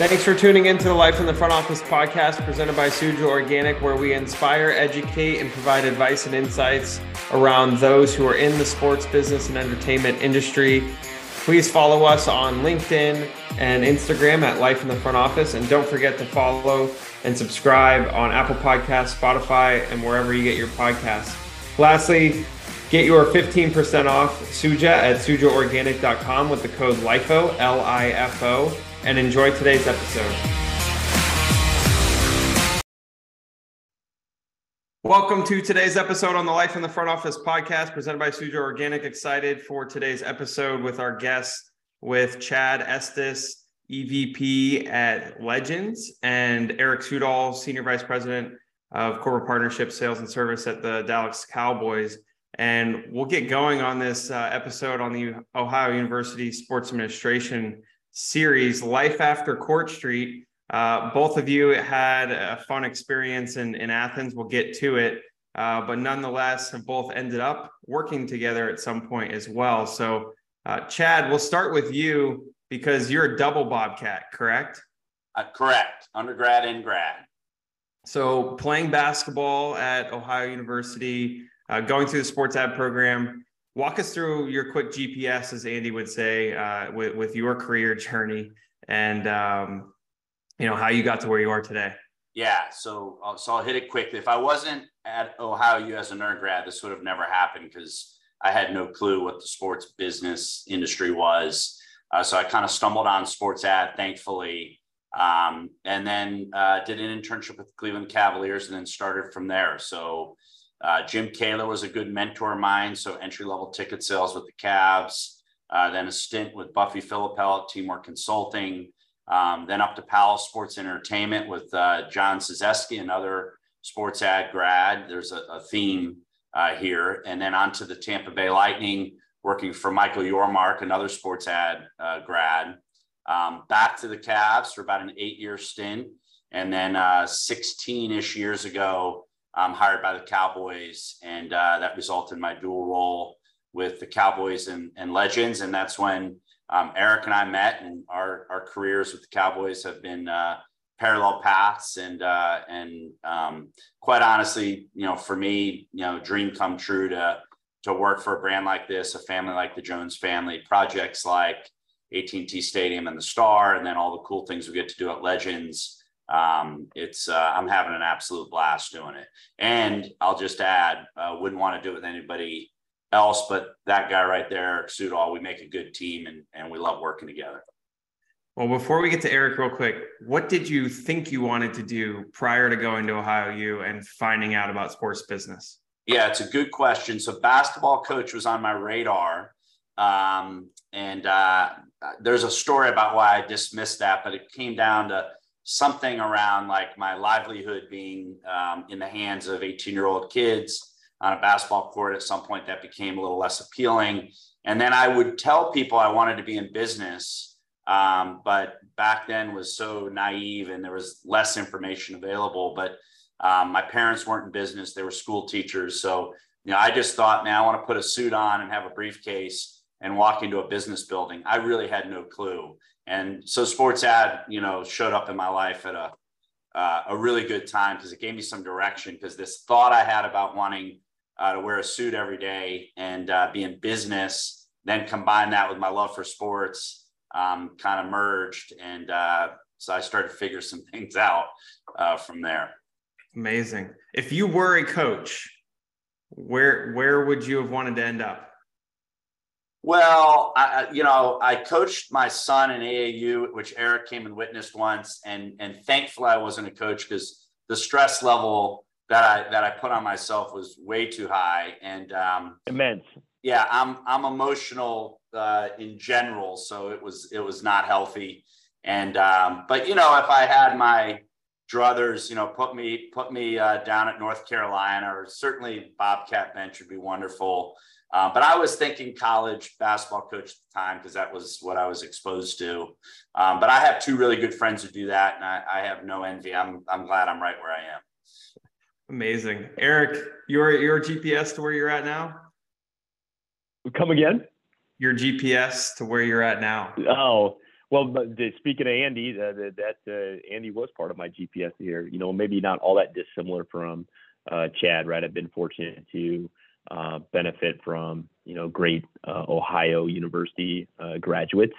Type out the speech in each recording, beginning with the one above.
Thanks for tuning in to the Life in the Front Office podcast presented by Suja Organic, where we inspire, educate, and provide advice and insights around those who are in the sports business and entertainment industry. Please follow us on LinkedIn and Instagram at Life in the Front Office. And don't forget to follow and subscribe on Apple Podcasts, Spotify, and wherever you get your podcasts. Lastly, get your 15% off Suja at sujaorganic.com with the code LIFO, L I F O and enjoy today's episode. Welcome to today's episode on the Life in the Front Office podcast presented by Suja Organic. Excited for today's episode with our guest, with Chad Estis, EVP at Legends, and Eric Sudol, Senior Vice President of Corporate Partnership, Sales, and Service at the Dallas Cowboys. And we'll get going on this uh, episode on the Ohio University Sports Administration series, Life After Court Street. Uh, both of you had a fun experience in, in Athens. We'll get to it. Uh, but nonetheless, have both ended up working together at some point as well. So, uh, Chad, we'll start with you because you're a double Bobcat, correct? Uh, correct. Undergrad and grad. So, playing basketball at Ohio University, uh, going through the sports ad program, walk us through your quick GPS, as Andy would say, uh, with, with your career journey and um, you know how you got to where you are today. Yeah, so I'll, so I'll hit it quickly. If I wasn't at Ohio U as an undergrad, this would have never happened because I had no clue what the sports business industry was. Uh, so I kind of stumbled on sports ad, thankfully, um, and then uh, did an internship with Cleveland Cavaliers, and then started from there. So uh, Jim Kahler was a good mentor of mine, so entry level ticket sales with the Cavs. Uh, then a stint with Buffy Filippell at Teamwork Consulting. Um, then up to Palace Sports Entertainment with uh, John Cizeski, another sports ad grad. There's a, a theme uh, here. And then on to the Tampa Bay Lightning, working for Michael Yormark, another sports ad uh, grad. Um, back to the Cavs for about an eight year stint. And then 16 ish years ago, um, hired by the Cowboys, and uh, that resulted in my dual role with the Cowboys and, and Legends. And that's when um, Eric and I met, and our, our careers with the Cowboys have been uh, parallel paths. And uh, and um, quite honestly, you know, for me, you know, dream come true to to work for a brand like this, a family like the Jones family, projects like AT&T Stadium and the Star, and then all the cool things we get to do at Legends um, it's uh, I'm having an absolute blast doing it. And I'll just add, uh, wouldn't want to do it with anybody else, but that guy right there, Eric Sudol, we make a good team and, and we love working together. Well, before we get to Eric, real quick, what did you think you wanted to do prior to going to Ohio U and finding out about sports business? Yeah, it's a good question. So, basketball coach was on my radar. Um, and uh, there's a story about why I dismissed that, but it came down to something around like my livelihood being um, in the hands of 18 year old kids on a basketball court at some point that became a little less appealing. And then i would tell people i wanted to be in business um, but back then was so naive and there was less information available. But um, my parents weren't in business. They were school teachers. So you know i just thought man i want to put a suit on and have a briefcase and walk into a business building. I really had no clue and so sports ad, you know, showed up in my life at a uh, a really good time because it gave me some direction. Because this thought I had about wanting uh, to wear a suit every day and uh, be in business, then combine that with my love for sports, um, kind of merged, and uh, so I started to figure some things out uh, from there. Amazing. If you were a coach, where where would you have wanted to end up? Well, I, you know, I coached my son in AAU, which Eric came and witnessed once, and and thankfully I wasn't a coach because the stress level that I that I put on myself was way too high and um, immense. Yeah, I'm I'm emotional uh, in general, so it was it was not healthy. And um, but you know, if I had my druthers, you know, put me put me uh, down at North Carolina, or certainly Bobcat bench would be wonderful. Uh, but I was thinking college basketball coach at the time because that was what I was exposed to. Um, but I have two really good friends who do that, and I, I, have no envy. I'm I'm glad I'm right where I am. Amazing, Eric. Your your GPS to where you're at now. Come again. Your GPS to where you're at now. Oh well, speaking of Andy, uh, that uh, Andy was part of my GPS here. You know, maybe not all that dissimilar from uh, Chad, right? I've been fortunate to uh, benefit from you know great uh, Ohio University uh, graduates,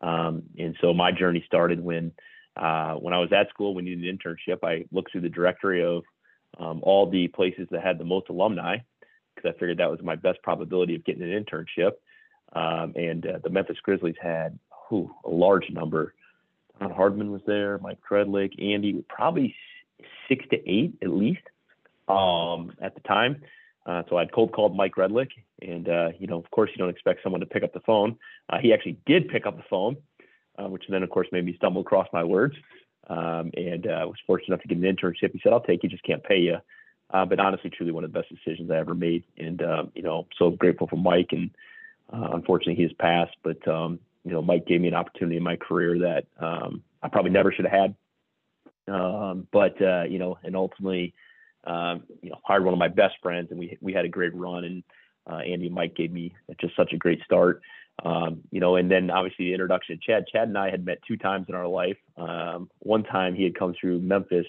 um, and so my journey started when when I was at school. We needed an internship. I looked through the directory of um, all the places that had the most alumni because I figured that was my best probability of getting an internship. Um, and the Memphis Grizzlies had whew, a large number. Don Hardman was there, Mike Redlick, Andy, probably six to eight at least um, at the time. Uh, so I'd cold called Mike Redlick, and uh, you know, of course, you don't expect someone to pick up the phone. Uh, he actually did pick up the phone, uh, which then, of course, made me stumble across my words. Um, and uh, was fortunate enough to get an internship. He said, "I'll take you, just can't pay you." Uh, but honestly, truly, one of the best decisions I ever made. And um, you know, so grateful for Mike. And unfortunately, he has passed. But um, you know, Mike gave me an opportunity in my career that um, I probably never should have had. Um, but uh, you know, and ultimately, um, you know, hired one of my best friends, and we we had a great run. And uh, Andy and Mike gave me just such a great start. Um, you know, and then obviously the introduction to Chad. Chad and I had met two times in our life. Um, one time he had come through Memphis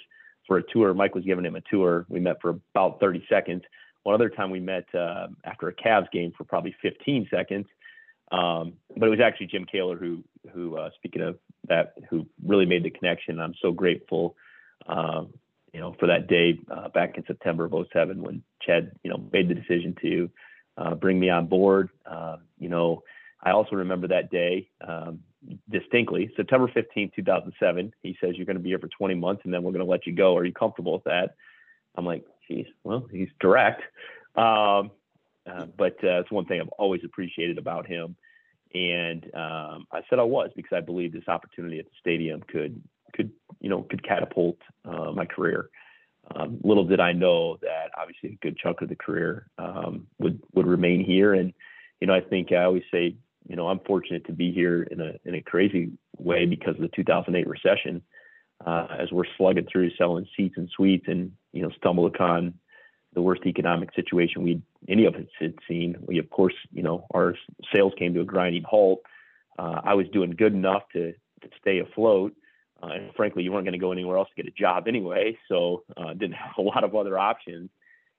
for a tour. Mike was giving him a tour. We met for about 30 seconds. One other time we met uh, after a Cavs game for probably 15 seconds. Um, but it was actually Jim Kahler who, who uh, speaking of that, who really made the connection. I'm so grateful, um, you know, for that day uh, back in September of 07 when Chad, you know, made the decision to uh, bring me on board. Uh, you know, I also remember that day um, distinctly, September 15, 2007. He says, You're going to be here for 20 months and then we're going to let you go. Are you comfortable with that? I'm like, Geez, well, he's direct. Um, uh, but uh, it's one thing I've always appreciated about him. And um, I said I was because I believe this opportunity at the stadium could could you know could catapult uh, my career. Um, little did I know that obviously a good chunk of the career um, would would remain here. And you know I think I always say you know I'm fortunate to be here in a in a crazy way because of the 2008 recession. Uh, as we're slugging through selling seats and suites and you know stumble upon the worst economic situation we any of us had seen. We, of course, you know, our sales came to a grinding halt. Uh, I was doing good enough to, to stay afloat. Uh, and frankly, you weren't going to go anywhere else to get a job anyway. So uh, didn't have a lot of other options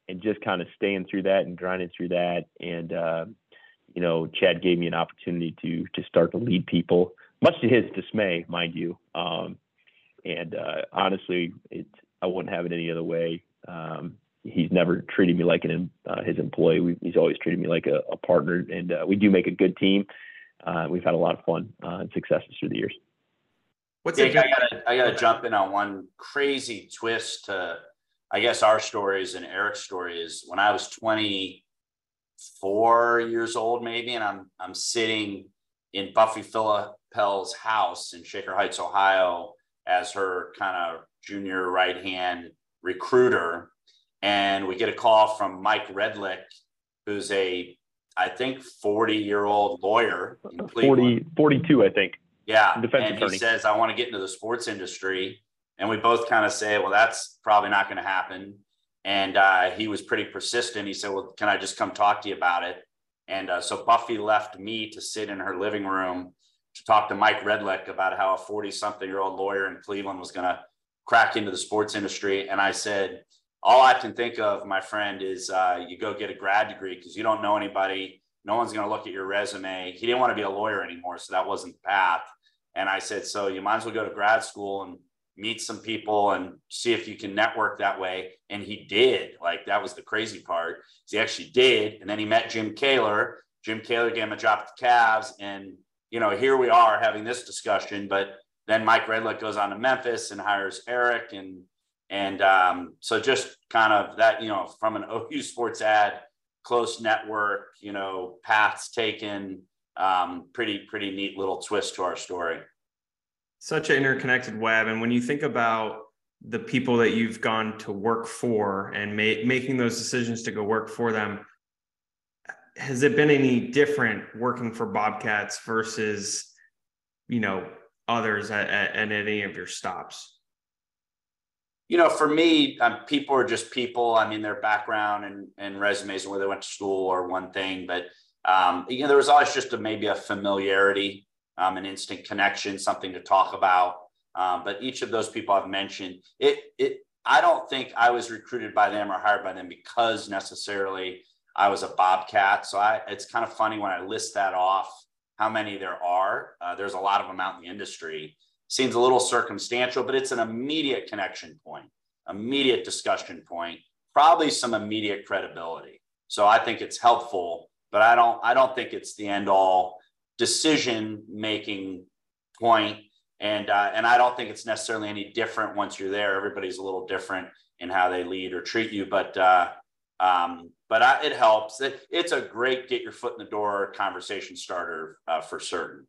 and just kind of staying through that and grinding through that. And, uh, you know, Chad gave me an opportunity to, to start to lead people much to his dismay, mind you. Um, and uh, honestly, it, I wouldn't have it any other way. Um, he's never treated me like an uh, his employee. We, he's always treated me like a, a partner, and uh, we do make a good team. We've had a lot of fun and successes through the years. What's yeah, I gotta, I gotta jump in on one crazy twist to, I guess our stories and Eric's story is when I was 24 years old, maybe, and I'm I'm sitting in Buffy Filippell's house in Shaker Heights, Ohio, as her kind of junior right hand recruiter and we get a call from Mike Redlick, who's a, I think, 40 year old lawyer. 40, 42, I think. Yeah. Defense and attorney. he says, I want to get into the sports industry. And we both kind of say, well, that's probably not going to happen. And uh, he was pretty persistent. He said, well, can I just come talk to you about it? And uh, so Buffy left me to sit in her living room to talk to Mike Redlick about how a 40 something year old lawyer in Cleveland was going to crack into the sports industry. And I said, all I can think of, my friend, is uh, you go get a grad degree because you don't know anybody. No one's going to look at your resume. He didn't want to be a lawyer anymore, so that wasn't the path. And I said, so you might as well go to grad school and meet some people and see if you can network that way. And he did. Like that was the crazy part. He actually did. And then he met Jim Kahler. Jim Kahler gave him a job at the Cavs. And, you know, here we are having this discussion. But then Mike Redlick goes on to Memphis and hires Eric and and um, so just kind of that, you know, from an OU sports ad, close network, you know, paths taken, um, pretty, pretty neat little twist to our story. Such an interconnected web. And when you think about the people that you've gone to work for and ma- making those decisions to go work for them, has it been any different working for Bobcats versus, you know, others at, at, at any of your stops? you know, for me, um, people are just people. I mean, their background and, and resumes and where they went to school are one thing, but um, you know, there was always just a maybe a familiarity um, an instant connection, something to talk about. Um, but each of those people I've mentioned, it it I don't think I was recruited by them or hired by them because necessarily I was a Bobcat. So I, it's kind of funny when I list that off, how many there are. Uh, there's a lot of them out in the industry. Seems a little circumstantial, but it's an immediate connection point, immediate discussion point, probably some immediate credibility. So I think it's helpful, but I don't I don't think it's the end all decision making point and uh, and I don't think it's necessarily any different once you're there. Everybody's a little different in how they lead or treat you, but uh, um, but I, it helps. It, it's a great get your foot in the door conversation starter uh, for certain.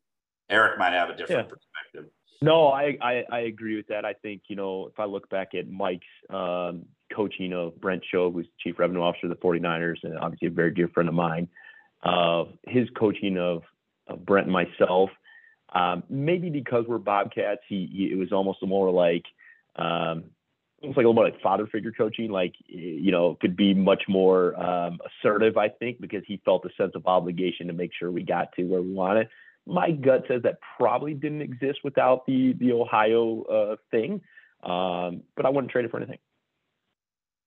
Eric might have a different yeah. perspective. No, I, I, I agree with that. I think you know if I look back at Mike's um, coaching of Brent Schoeb, who's chief revenue officer of the 49ers, and obviously a very dear friend of mine, uh, his coaching of, of Brent and myself um, maybe because we're Bobcats, he, he, it was almost more like um, almost like a little bit like father figure coaching. Like you know, could be much more um, assertive, I think, because he felt a sense of obligation to make sure we got to where we wanted. My gut says that probably didn't exist without the the Ohio uh, thing, um, but I wouldn't trade it for anything.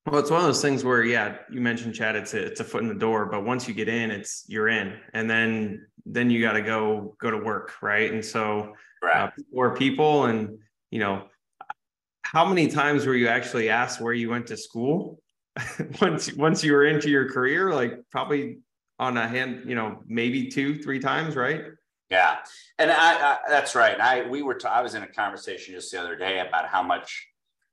Well, it's one of those things where, yeah, you mentioned Chad. It's a, it's a foot in the door, but once you get in, it's you're in, and then then you got to go go to work, right? And so, right. uh, people, and you know, how many times were you actually asked where you went to school once once you were into your career? Like probably on a hand, you know, maybe two, three times, right? Yeah, and I, I that's right. I we were t- I was in a conversation just the other day about how much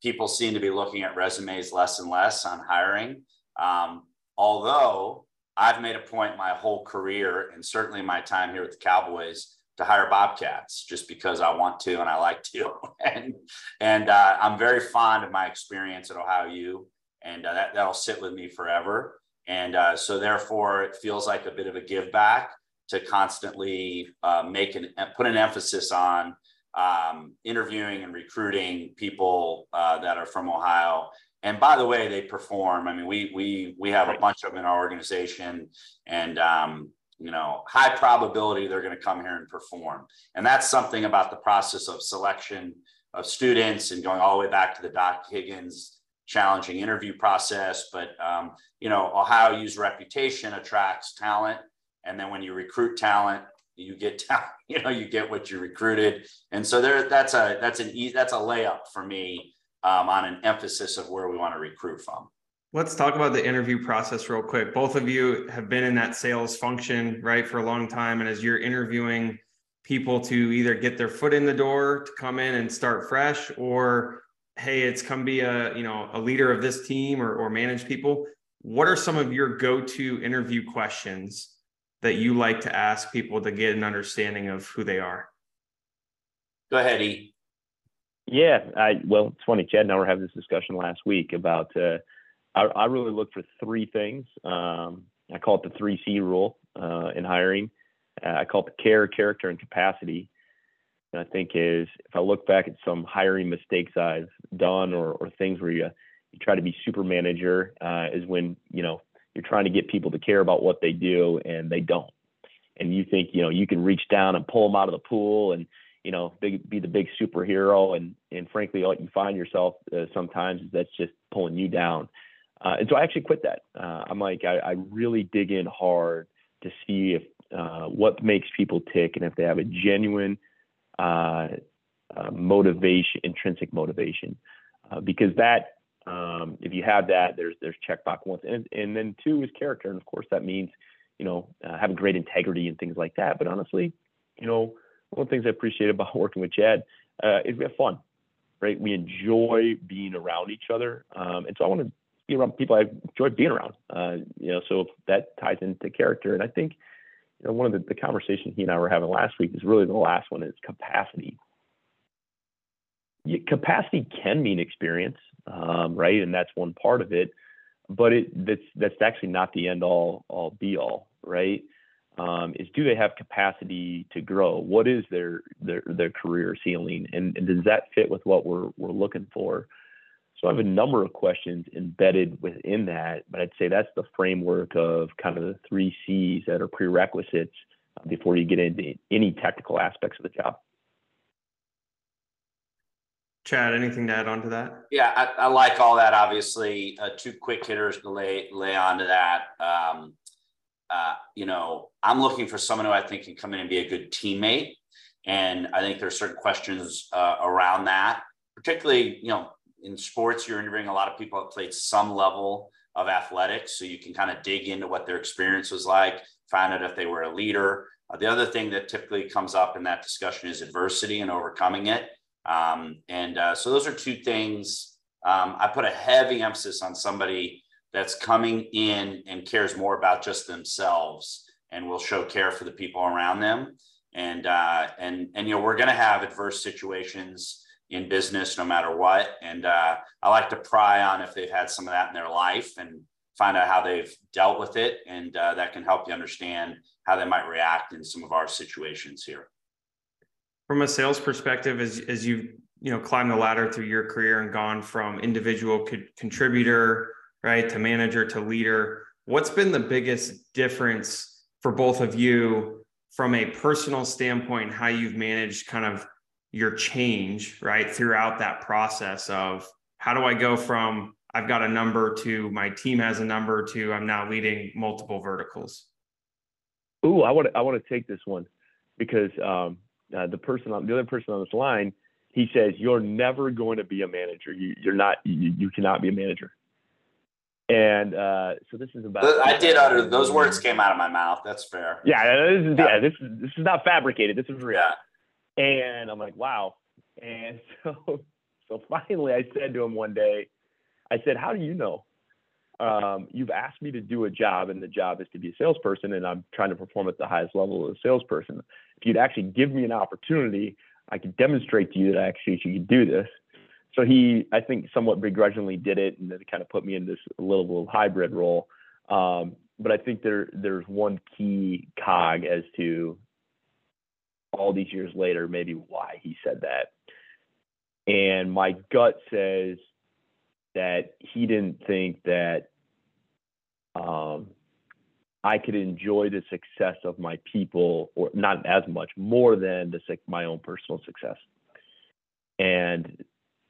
people seem to be looking at resumes less and less on hiring. Um, although I've made a point my whole career and certainly my time here with the Cowboys to hire Bobcats just because I want to and I like to. and and uh, I'm very fond of my experience at Ohio U, and uh, that, that'll sit with me forever. And uh, so, therefore, it feels like a bit of a give back to constantly uh, make an put an emphasis on um, interviewing and recruiting people uh, that are from Ohio. And by the way, they perform. I mean, we we we have a bunch of them in our organization, and um, you know, high probability they're going to come here and perform. And that's something about the process of selection of students and going all the way back to the Doc Higgins challenging interview process. But um, you know, Ohio U's reputation attracts talent, and then when you recruit talent, you get down, you know, you get what you recruited. And so there, that's a, that's an easy, that's a layup for me um, on an emphasis of where we want to recruit from. Let's talk about the interview process real quick. Both of you have been in that sales function, right, for a long time. And as you're interviewing people to either get their foot in the door to come in and start fresh, or hey, it's come be a, you know, a leader of this team or, or manage people. What are some of your go-to interview questions that you like to ask people to get an understanding of who they are? Go ahead, E. Yeah, I well, it's funny. Chad and I were having this discussion last week about. Uh, I, I really look for three things. Um, I call it the three C rule uh, in hiring. Uh, I call it the care, character, and capacity. And I think is if I look back at some hiring mistakes I've done or, or things where you you try to be super manager uh, is when you know you're trying to get people to care about what they do and they don't. And you think you know you can reach down and pull them out of the pool and you know big, be the big superhero. And and frankly what you find yourself uh, sometimes is that's just pulling you down. Uh, and so i actually quit that. Uh, i'm like I, I, really dig in hard to see if uh, what makes people tick and if they have a genuine uh, uh, motivation intrinsic motivation. Because that um, if you have that, there's there's checkbox one, and and then two is character, and of course that means you know uh, having great integrity and things like that. But honestly, you know one of the things I appreciate about working with Chad uh, is we have fun, right? We enjoy being around each other, um, and so I want to be around people I enjoy being around. Uh, you know, so that ties into character, and I think you know one of the, the conversations he and I were having last week is really the last one is capacity capacity can mean experience, um, right? And that's one part of it, but it that's that's actually not the end all all be all, right? Um, is do they have capacity to grow? What is their their their career ceiling, and, and does that fit with what we're we're looking for? So I have a number of questions embedded within that, but I'd say that's the framework of kind of the three C's that are prerequisites before you get into any technical aspects of the job. Chad, anything to add on to that? Yeah, I, I like all that. Obviously, uh, two quick hitters to lay lay onto that. Um, uh, you know, I'm looking for someone who I think can come in and be a good teammate, and I think there's certain questions uh, around that. Particularly, you know, in sports, you're interviewing a lot of people that played some level of athletics, so you can kind of dig into what their experience was like, find out if they were a leader. Uh, the other thing that typically comes up in that discussion is adversity and overcoming it. Um, and uh, so those are two things. Um, I put a heavy emphasis on somebody that's coming in and cares more about just themselves and will show care for the people around them. And uh, and and you know we're going to have adverse situations in business no matter what. And uh, I like to pry on if they've had some of that in their life and find out how they've dealt with it, and uh, that can help you understand how they might react in some of our situations here from a sales perspective as as you you know climbed the ladder through your career and gone from individual co- contributor right to manager to leader what's been the biggest difference for both of you from a personal standpoint how you've managed kind of your change right throughout that process of how do i go from i've got a number to my team has a number to i'm now leading multiple verticals? Ooh, I want to I want to take this one because um, uh, the person on the other person on this line, he says you're never going to be a manager. You, you're not. You, you cannot be a manager. And uh, so this is about. I did utter those words came out of my mouth. That's fair. Yeah, this is yeah, this is this is not fabricated. This is real. Yeah. And I'm like, wow. And so so finally, I said to him one day, I said, "How do you know?" Um, you've asked me to do a job and the job is to be a salesperson and I'm trying to perform at the highest level of a salesperson. If you'd actually give me an opportunity, I could demonstrate to you that I actually could do this. So he, I think, somewhat begrudgingly did it, and then it kind of put me in this little, little hybrid role. Um, but I think there there's one key cog as to all these years later, maybe why he said that. And my gut says that he didn't think that um, I could enjoy the success of my people, or not as much, more than the my own personal success. And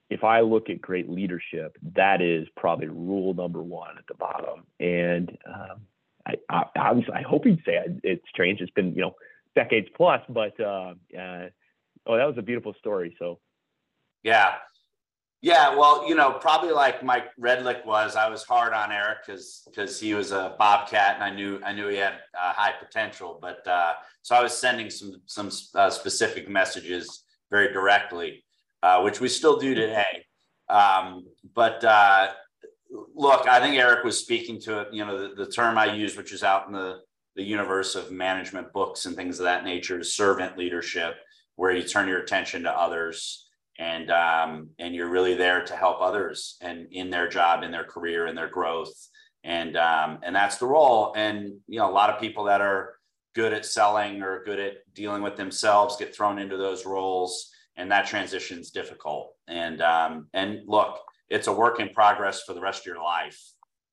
if I look at great leadership, that is probably rule number one at the bottom. And um, I, I, I hope he'd say it's strange. It's been you know decades plus, but uh, uh, oh, that was a beautiful story. So yeah, yeah, well, you know, probably like Mike Redlick was. I was hard on Eric because because he was a Bobcat, and I knew I knew he had uh, high potential. But uh, so I was sending some some uh, specific messages very directly, uh, which we still do today. Um, but uh, look, I think Eric was speaking to. You know, the, the term I use, which is out in the the universe of management books and things of that nature, is servant leadership, where you turn your attention to others and um, and you're really there to help others and in their job, in their career, in their growth, and um, and that's the role. And you know, a lot of people that are good at selling or good at dealing with themselves get thrown into those roles, and that transition is difficult. And um, and look, it's a work in progress for the rest of your life.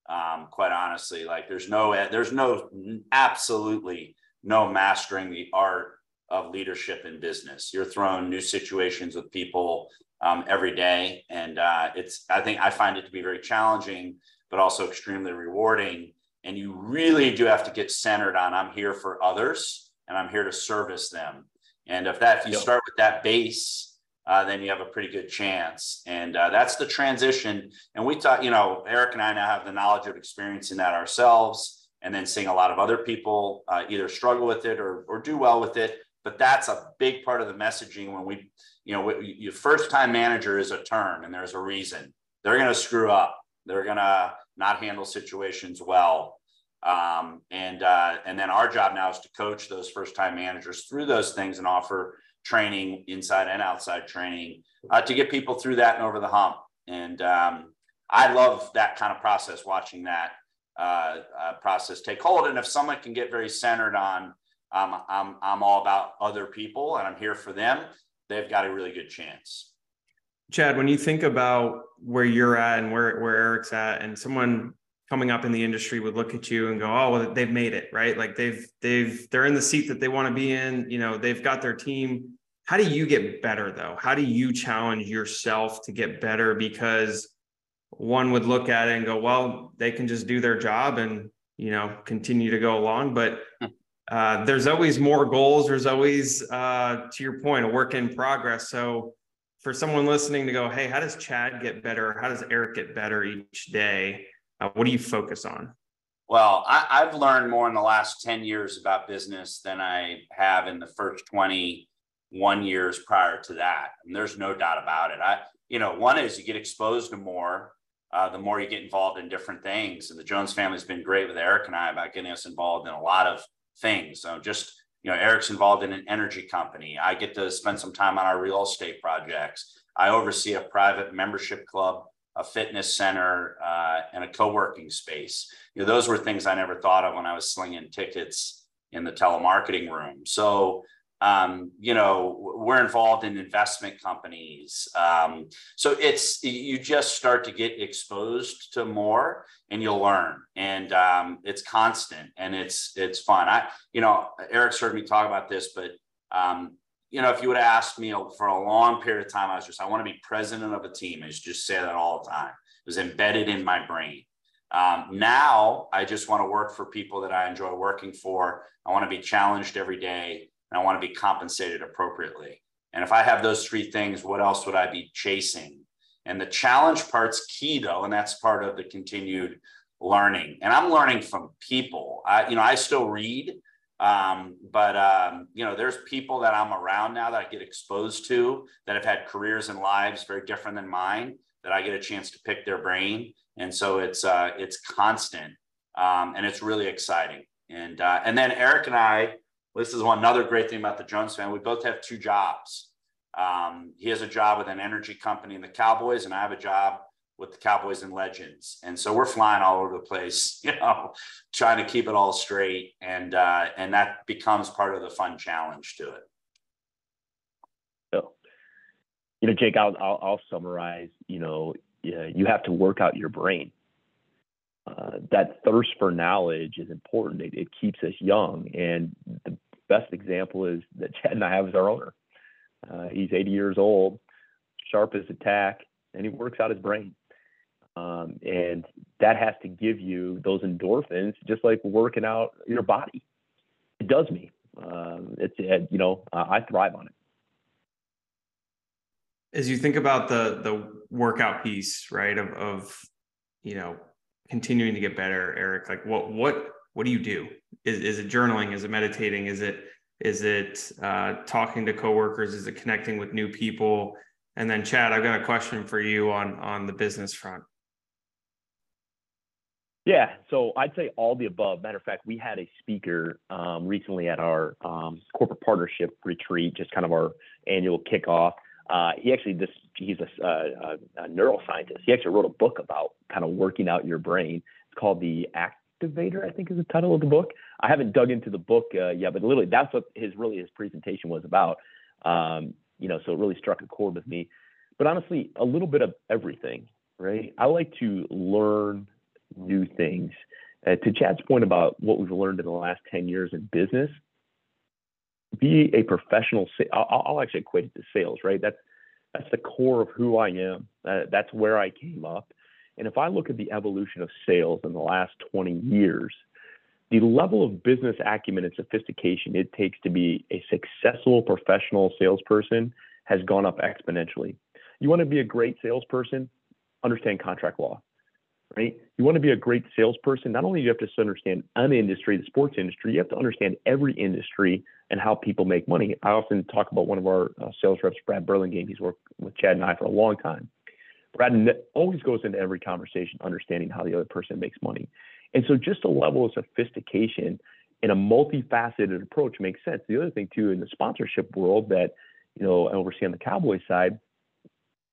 Um, quite honestly, like there's no there's no absolutely no mastering the art of leadership in business. You're thrown new situations with people um, every day, and uh, it's I think I find it to be very challenging, but also extremely rewarding. And you really do have to get centered on I'm here for others and I'm here to service them. And if that if you yep. start with that base, uh, then you have a pretty good chance. And uh, that's the transition. And we thought, you know, Eric and I now have the knowledge of experiencing that ourselves and then seeing a lot of other people uh, either struggle with it or, or do well with it but that's a big part of the messaging when we you know your first time manager is a term and there's a reason. They're going to screw up. They're going to not handle situations well. Um, and uh, and then our job now is to coach those first time managers through those things and offer training inside and outside training uh, to get people through that and over the hump. And um, i love that kind of process watching that uh, uh process take hold. And if someone can get very centered on I'm, I'm, I'm all about other people and I'm here for them, they've got a really good chance. Chad, when you think about where you're at and where, where Eric's at, and someone coming up in the industry would look at you and go, "Oh, well, they've made it, right? Like they've they've they're in the seat that they want to be in. You know, they've got their team. How do you get better though? How do you challenge yourself to get better? Because one would look at it and go, "Well, they can just do their job and you know continue to go along," but. uh, there's always more goals. There's always, uh, to your point, a work in progress. So for someone listening to go, hey, how does Chad get better? How does Eric get better each day? Uh, what do you focus on? Well, I, have learned more in the last 10 years about business than I have in the first 21 years prior to that. And there's no doubt about it. I, you know, one is you get exposed to more, uh, the more you get involved in different things. And the Jones family's been great with Eric and I about getting us involved in a lot of things. So just you know, Eric's involved in an energy company. I get to spend some time on our real estate projects. I oversee a private membership club, a fitness center, uh, and a co-working space. You know, those were things I never thought of when I was slinging tickets in the telemarketing room. So um, you know, we're involved in investment companies. Um, so it's, you just start to get exposed to more and you'll learn and um, it's constant and it's, it's fun. I, you know, Eric's heard me talk about this, but um, you know, if you would have asked me for a long period of time, I was just, I want to be president of a team. I just say that all the time. It was embedded in my brain. Um, now I just want to work for people that I enjoy working for. I want to be challenged every day and I want to be compensated appropriately. And if I have those three things, what else would I be chasing? And the challenge part's key though, and that's part of the continued learning. And I'm learning from people. I, you know, I still read, um, but um, you know, there's people that I'm around now that I get exposed to that have had careers and lives very different than mine. That I get a chance to pick their brain, and so it's uh, it's constant, um, and it's really exciting. And uh, and then Eric and I this is one another great thing about the Jones family. We both have two jobs. Um, he has a job with an energy company in the Cowboys, and I have a job with the Cowboys and Legends. And so we're flying all over the place, you know, trying to keep it all straight, and uh, and that becomes part of the fun challenge to it. So, you know, Jake, I'll I'll, I'll summarize. You know, you have to work out your brain. Uh, that thirst for knowledge is important. It, it, keeps us young. And the best example is that Chad and I have as our owner. Uh, he's 80 years old, sharp as a tack, and he works out his brain. Um, and that has to give you those endorphins, just like working out your body. It does me. Um, it's it, you know I thrive on it. As you think about the the workout piece, right? Of of you know continuing to get better, Eric? Like what what what do you do? Is is it journaling? Is it meditating? Is it is it uh, talking to coworkers? Is it connecting with new people? And then Chad, I've got a question for you on on the business front. Yeah, so I'd say all the above. Matter of fact, we had a speaker um, recently at our um, corporate partnership retreat, just kind of our annual kickoff. Uh, he actually this he's a, a, a, neuroscientist. He actually wrote a book about kind of working out your brain. It's called the Activator, I think is the title of the book. I haven't dug into the book uh, yet, but literally that's what his really his presentation was about. Um, you know, so it really struck a chord with me. But honestly, a little bit of everything, right? I like to learn new things. Uh, to Chad's point about what we've learned in the last 10 years in business, be a professional. I'll, I'll actually equate it to sales, right? That's that's the core of who I am. Uh, that's where I came up. And if I look at the evolution of sales in the last 20 years, the level of business acumen and sophistication it takes to be a successful professional salesperson has gone up exponentially. You want to be a great salesperson, understand contract law right? You want to be a great salesperson. Not only do you have to understand an industry, the sports industry, you have to understand every industry and how people make money. I often talk about one of our uh, sales reps, Brad Burlingame. He's worked with Chad and I for a long time. Brad always goes into every conversation understanding how the other person makes money. And so just a level of sophistication and a multifaceted approach makes sense. The other thing too in the sponsorship world that, you know, I oversee on the Cowboys side,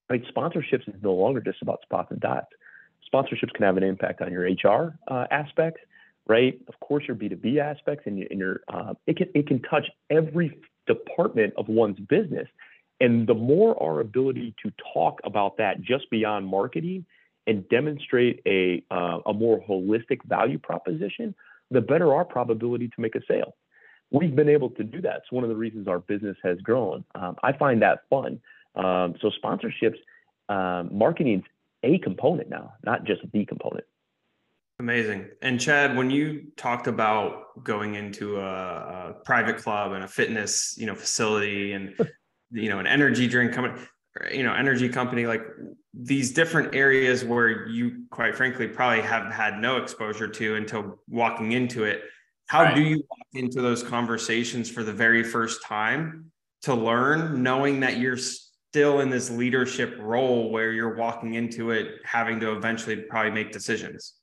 right, sponsorships is no longer just about spots and dots sponsorships can have an impact on your HR uh, aspects, right? Of course, your B2B aspects and your, and your uh, it can it can touch every department of one's business. And the more our ability to talk about that just beyond marketing and demonstrate a uh, a more holistic value proposition, the better our probability to make a sale. We've been able to do that. It's one of the reasons our business has grown. Um, I find that fun. Um, so sponsorships, um, marketing's a component now, not just the component. Amazing. And Chad, when you talked about going into a, a, private club and a fitness, you know, facility and you know, an energy drink company, you know, energy company, like these different areas where you quite frankly probably have had no exposure to until walking into it. How right. do you walk into those conversations for the very first time to learn, knowing that you're still in this leadership role where you're walking into it having to eventually probably make decisions?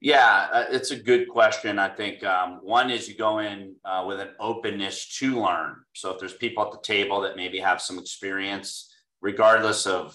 Yeah, uh, it's a good question. I think um, one is you go in uh, with an openness to learn. So if there's people at the table that maybe have some experience, regardless of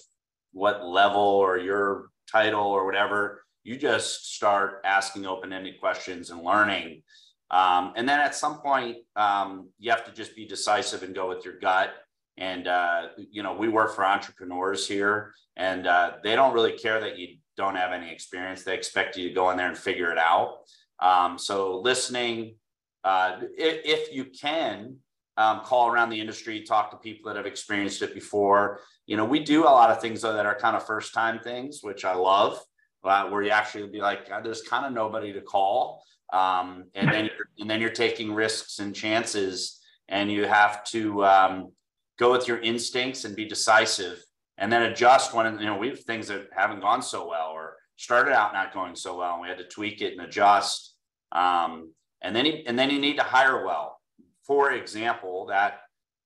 what level or your title or whatever, you just start asking open-ended questions and learning. Um, and then at some point, um, you have to just be decisive and go with your gut. And uh, you know, we work for entrepreneurs here, and uh, they don't really care that you don't have any experience. They expect you to go in there and figure it out. Um, so listening, uh, if, if, you can, um, call around the industry, talk to people that have experienced it before. You know, we do a lot of things though that are kind of first time things, which I love, uh, where you actually be like, there's kind of nobody to call. Um, and then you're, and then you're taking risks and chances, and you have to um, go with your instincts and be decisive. And then adjust when you know we have things that haven't gone so well or started out not going so well and we had to tweak it and adjust. Um, and then he, and then you need to hire well. For example that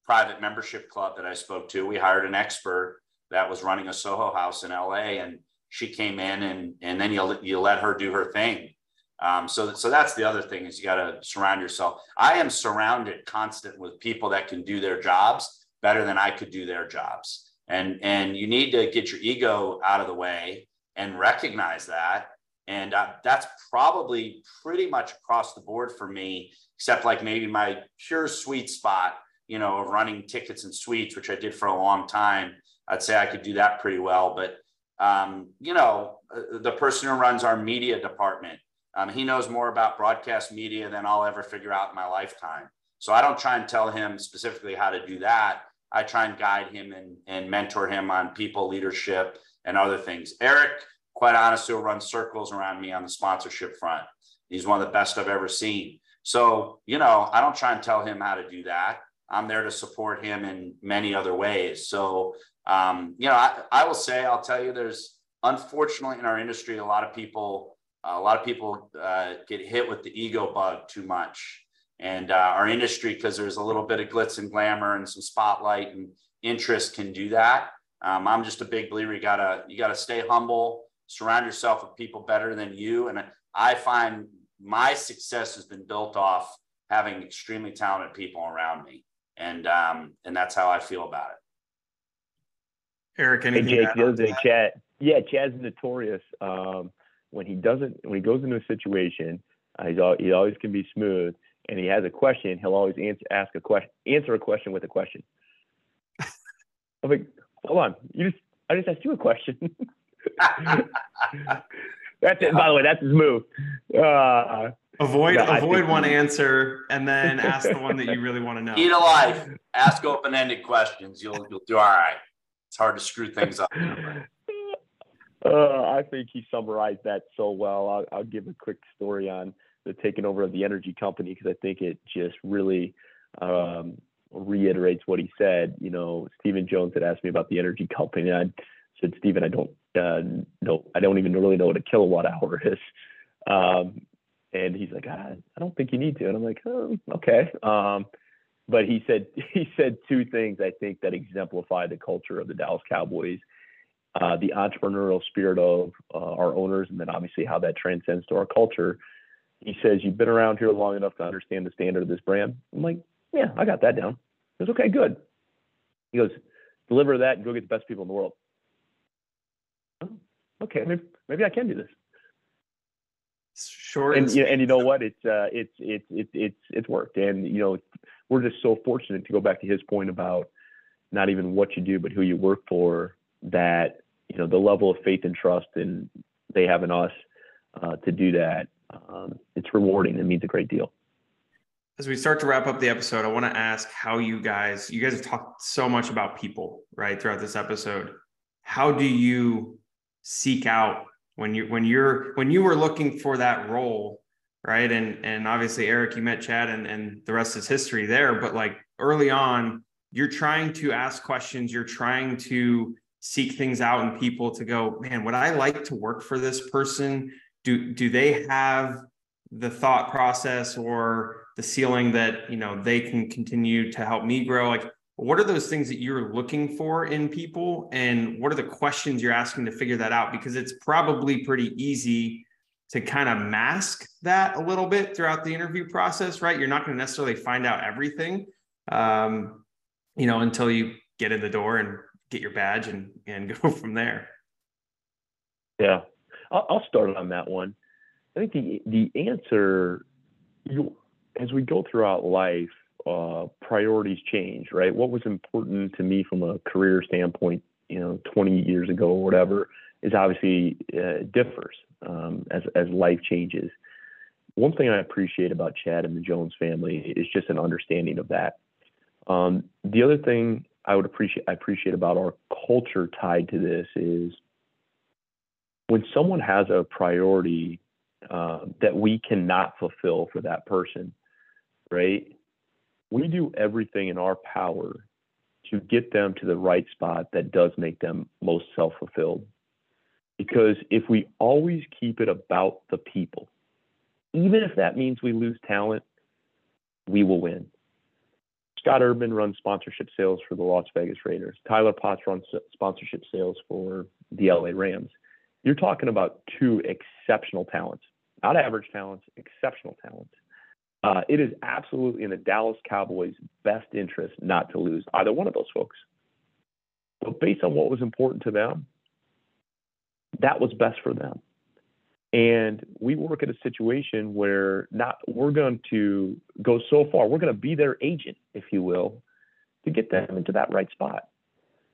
private membership club that i spoke to we hired an expert that was running a soho house in la and she came in and and then you you let her do her thing. Um, so so that's the other thing is you got to surround yourself. I am surrounded constant with people that can do their jobs better than i could do their jobs. And and you need to get your ego out of the way and recognize that. And uh, that's probably pretty much across the board for me except like maybe my pure sweet spot you know of running tickets and suites which i did for a long time. I'd say i could do that pretty well. But um, you know uh, the person who runs our media department um, he knows more about broadcast media than i'll ever figure out in my lifetime. So i don't try and tell him specifically how to do that I try and guide him and, and mentor him on people leadership and other things. Eric, quite honestly, will run circles around me on the sponsorship front. He's one of the best I've ever seen. So, you know, I don't try and tell him how to do that. I'm there to support him in many other ways. So, um, you know, I, I will say, I'll tell you, there's unfortunately in our industry, a lot of people, a lot of people uh, get hit with the ego bug too much and uh, our industry because there's a little bit of glitz and glamour and some spotlight and interest can do that. Um, i'm just a big believer you gotta you gotta stay humble surround yourself with people better than you. And i find my success has been built off having extremely talented people around me. And um, and that's how i feel about it. Eric anything hey, jake the other thing chad yeah chad's notorious um, when he doesn't when he goes into a situation uh, he's all, he always can be smooth and he has a question, he'll always answer ask a question, answer a question with a question. I'm like, hold on, you just I just asked you a question. that's it. By the way, that's his move. Uh, avoid no, avoid one answer and then ask the one that you really want to know. Eat to life: ask open-ended questions. You'll you'll do all right. It's hard to screw things up. Uh, I think he summarized that so well. I'll, I'll give a quick story on the taking over of the energy company because I think it just really um, reiterates what he said. You know, Stephen Jones had asked me about the energy company, and I said, Stephen, I don't uh, know, I don't even really know what a kilowatt hour is. Um, and he's like, ah, I don't think you need to. And I'm like, oh, okay. Um, but he said he said two things I think that exemplify the culture of the Dallas Cowboys. Uh, the entrepreneurial spirit of uh, our owners, and then obviously how that transcends to our culture he says, You've been around here long enough to understand the standard of this brand. I'm like, Yeah, I got that down. He goes, Okay, good. He goes, Deliver that and go get the best people in the world. Oh, okay, maybe, maybe I can do this. Sure. And, you know, and you know what? It's, uh, it's, it's, it's, it's, it's worked. And, you know, we're just so fortunate to go back to his point about not even what you do, but who you work for, that you know the level of faith and trust and they have in us uh, to do that. Um, it's rewarding. It means a great deal. As we start to wrap up the episode, I want to ask how you guys, you guys have talked so much about people, right, throughout this episode. How do you seek out when you when you're when you were looking for that role, right? And and obviously Eric, you met Chad and, and the rest is history there, but like early on, you're trying to ask questions, you're trying to seek things out in people to go, man, would I like to work for this person? Do do they have the thought process or the ceiling that you know they can continue to help me grow? Like, what are those things that you're looking for in people, and what are the questions you're asking to figure that out? Because it's probably pretty easy to kind of mask that a little bit throughout the interview process, right? You're not going to necessarily find out everything, um, you know, until you get in the door and get your badge and and go from there. Yeah, I'll, start on that one. I think the the answer, you as we go throughout life, uh, priorities change, right? What was important to me from a career standpoint, you know, 20 years ago or whatever, is obviously uh, differs um, as as life changes. One thing I appreciate about Chad and the Jones family is just an understanding of that. Um, the other thing I would appreciate I appreciate about our culture tied to this is when someone has a priority uh, that we cannot fulfill for that person, right? We do everything in our power to get them to the right spot that does make them most self fulfilled. Because if we always keep it about the people, even if that means we lose talent, we will win. Scott Urban runs sponsorship sales for the Las Vegas Raiders. Tyler Potts runs sponsorship sales for the LA Rams. You're talking about two exceptional talents, not average talents, exceptional talents. Uh, it is absolutely in the Dallas Cowboys' best interest not to lose either one of those folks. But based on what was important to them, that was best for them. And we work at a situation where not we're going to go so far, we're going to be their agent, if you will, to get them into that right spot.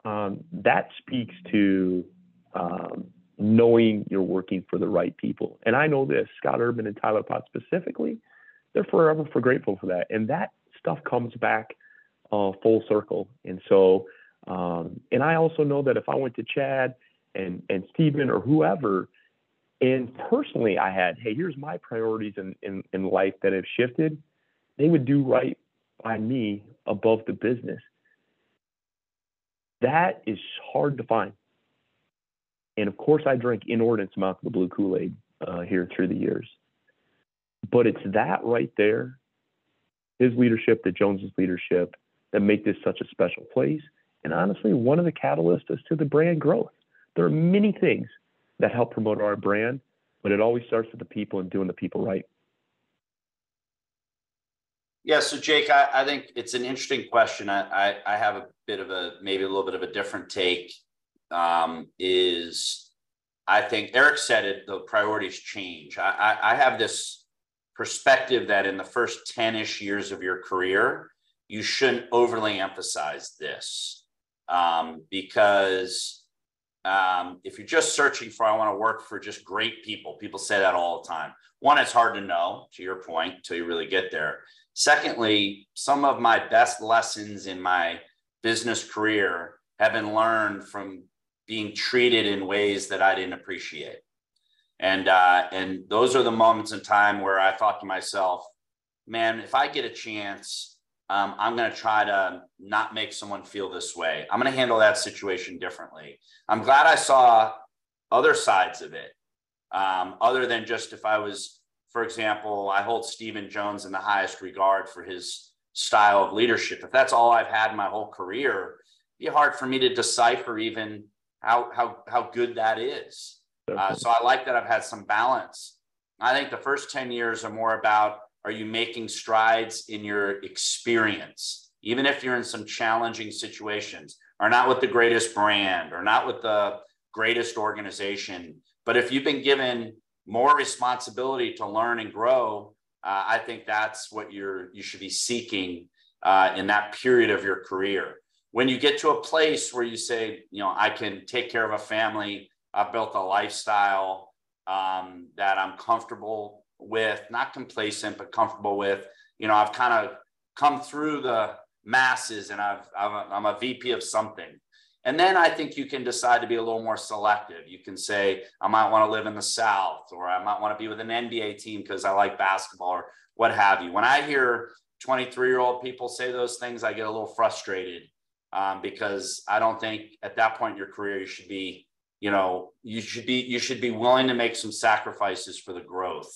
Um, that speaks to um, knowing you're working for the right people. And I know this, Scott Urban and Tyler Potts specifically, they're forever for grateful for that. And that stuff comes back uh, full circle. And so, um, and I also know that if I went to Chad and and Stephen or whoever and personally, I had, hey, here's my priorities in, in, in life that have shifted. They would do right by me above the business. That is hard to find. And of course, I drank inordinate amounts of the blue Kool Aid uh, here through the years. But it's that right there, his leadership, the Joneses' leadership, that make this such a special place. And honestly, one of the catalysts is to the brand growth. There are many things that help promote our brand, but it always starts with the people and doing the people right. Yeah, so Jake, I, I think it's an interesting question. I, I, I, have a bit of a maybe a little bit of a different take. Um, is I think Eric said it, the priorities change. I, I, I have this perspective that in the first 10 ish years of your career, you shouldn't overly emphasize this um, because um, if you're just searching for, I want to work for just great people, people say that all the time. One, it's hard to know, to your point, until you really get there. Secondly, some of my best lessons in my business career have been learned from being treated in ways that I didn't appreciate. And uh, and those are the moments in time where I thought to myself, man, if I get a chance um, I'm going to try to not make someone feel this way. I'm going to handle that situation differently. I'm glad I saw other sides of it, um, other than just if I was, for example, I hold Stephen Jones in the highest regard for his style of leadership. If that's all I've had my whole career, it'd be hard for me to decipher even how how how good that is. Uh, so I like that I've had some balance. I think the first 10 years are more about are you making strides in your experience? Even if you're in some challenging situations, or not with the greatest brand, or not with the greatest organization, but if you've been given more responsibility to learn and grow, uh, I think that's what you're you should be seeking uh, in that period of your career. When you get to a place where you say, you know, I can take care of a family, I've built a lifestyle um, that I'm comfortable with, not complacent, but comfortable with. You know, I've kind of come through the masses and I've, I'm a, I'm a VP of something. And then I think you can decide to be a little more selective. You can say, I might want to live in the South, or I might want to be with an NBA team because I like basketball, or what have you. When I hear 23 year old people say those things, I get a little frustrated um, because I don't think at that point in your career, you should be, you know, you should be, you should be willing to make some sacrifices for the growth.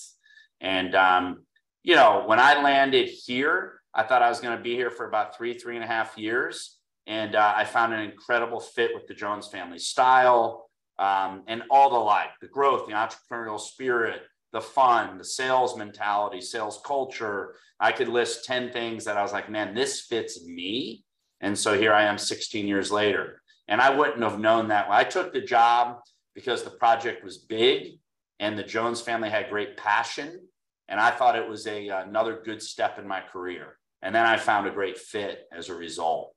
And, um, you know, when I landed here, I thought I was going to be here for about three, three and a half years and uh, I found an incredible fit with the Jones family style um, and all the like the growth, the entrepreneurial spirit, the fun, the sales mentality, sales culture. I could list 10 things that I was like, man, this fits me. And so here I am 16 years later. And I wouldn't have known that. I took the job because the project was big and the Jones family had great passion. And I thought it was a, another good step in my career. And then I found a great fit as a result.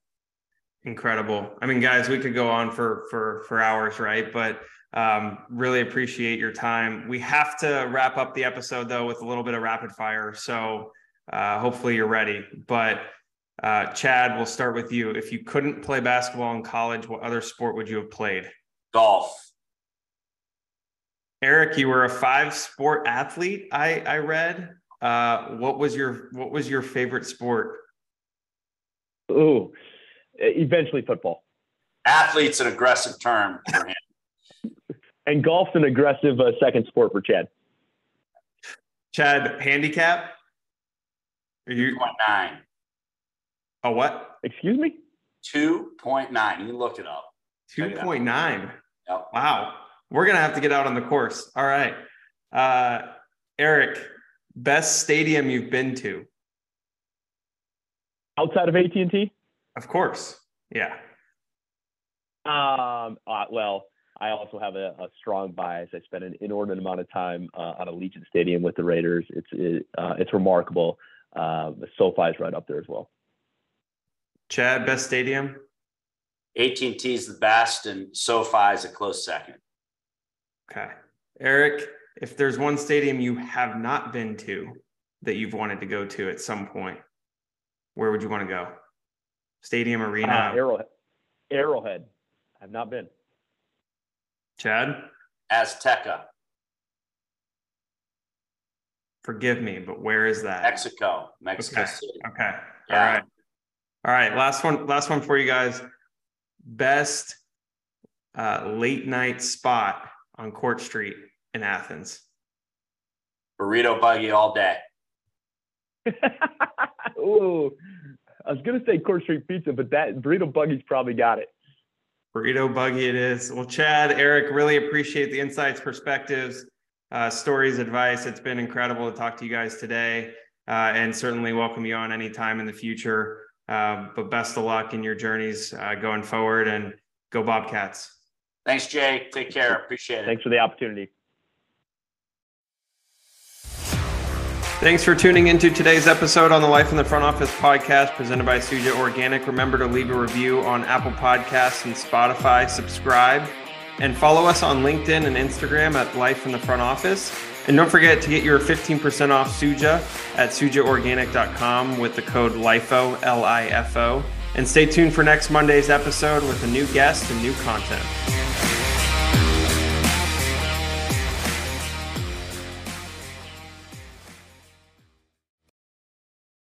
Incredible. I mean, guys, we could go on for for for hours, right? But um, really appreciate your time. We have to wrap up the episode though with a little bit of rapid fire. So uh, hopefully you're ready. But uh, Chad, we'll start with you. If you couldn't play basketball in college, what other sport would you have played? Golf. Eric, you were a five sport athlete. I I read. Uh, what was your what was your favorite sport? Ooh, eventually football. Athlete's an aggressive term for him. and golf's an aggressive uh, second sport for Chad. Chad, handicap? Are you 2.9. A what? Excuse me? 2.9. You look it up. 2.9. Yep. Wow. We're going to have to get out on the course. All right. Uh, Eric, best stadium you've been to? Outside of AT&T? Of course. Yeah. Um, uh, well, I also have a, a, strong bias. I spent an inordinate amount of time uh, on Allegiant Stadium with the Raiders. It's it, uh, it's remarkable. Uh, SoFi is right up there as well. Chad, best stadium? AT&T is the best, and SoFi is a close second. Okay, Eric. If there's one stadium you have not been to that you've wanted to go to at some point, where would you want to go? Stadium Arena. Uh, Arrowhead. Arrowhead. I've not been. Chad? Azteca. Forgive me, but where is that? Mexico. Mexico okay. City. Okay. Yeah. All right. All right. Last one. Last one for you guys. Best uh, late night spot on Court Street in Athens. Burrito buggy all day. Ooh, I was gonna say Court Street Pizza, but that burrito buggy's probably got it. Burrito buggy, it is. Well, Chad, Eric, really appreciate the insights, perspectives, uh, stories, advice. It's been incredible to talk to you guys today, uh, and certainly welcome you on anytime in the future. Uh, but best of luck in your journeys uh, going forward, and go Bobcats. Thanks, Jay. Take care. Appreciate it. Thanks for the opportunity. Thanks for tuning into today's episode on the Life in the Front Office podcast presented by Suja Organic. Remember to leave a review on Apple Podcasts and Spotify, subscribe, and follow us on LinkedIn and Instagram at Life in the Front Office. And don't forget to get your 15% off Suja at sujaorganic.com with the code LIFO, L I F O. And stay tuned for next Monday's episode with a new guest and new content.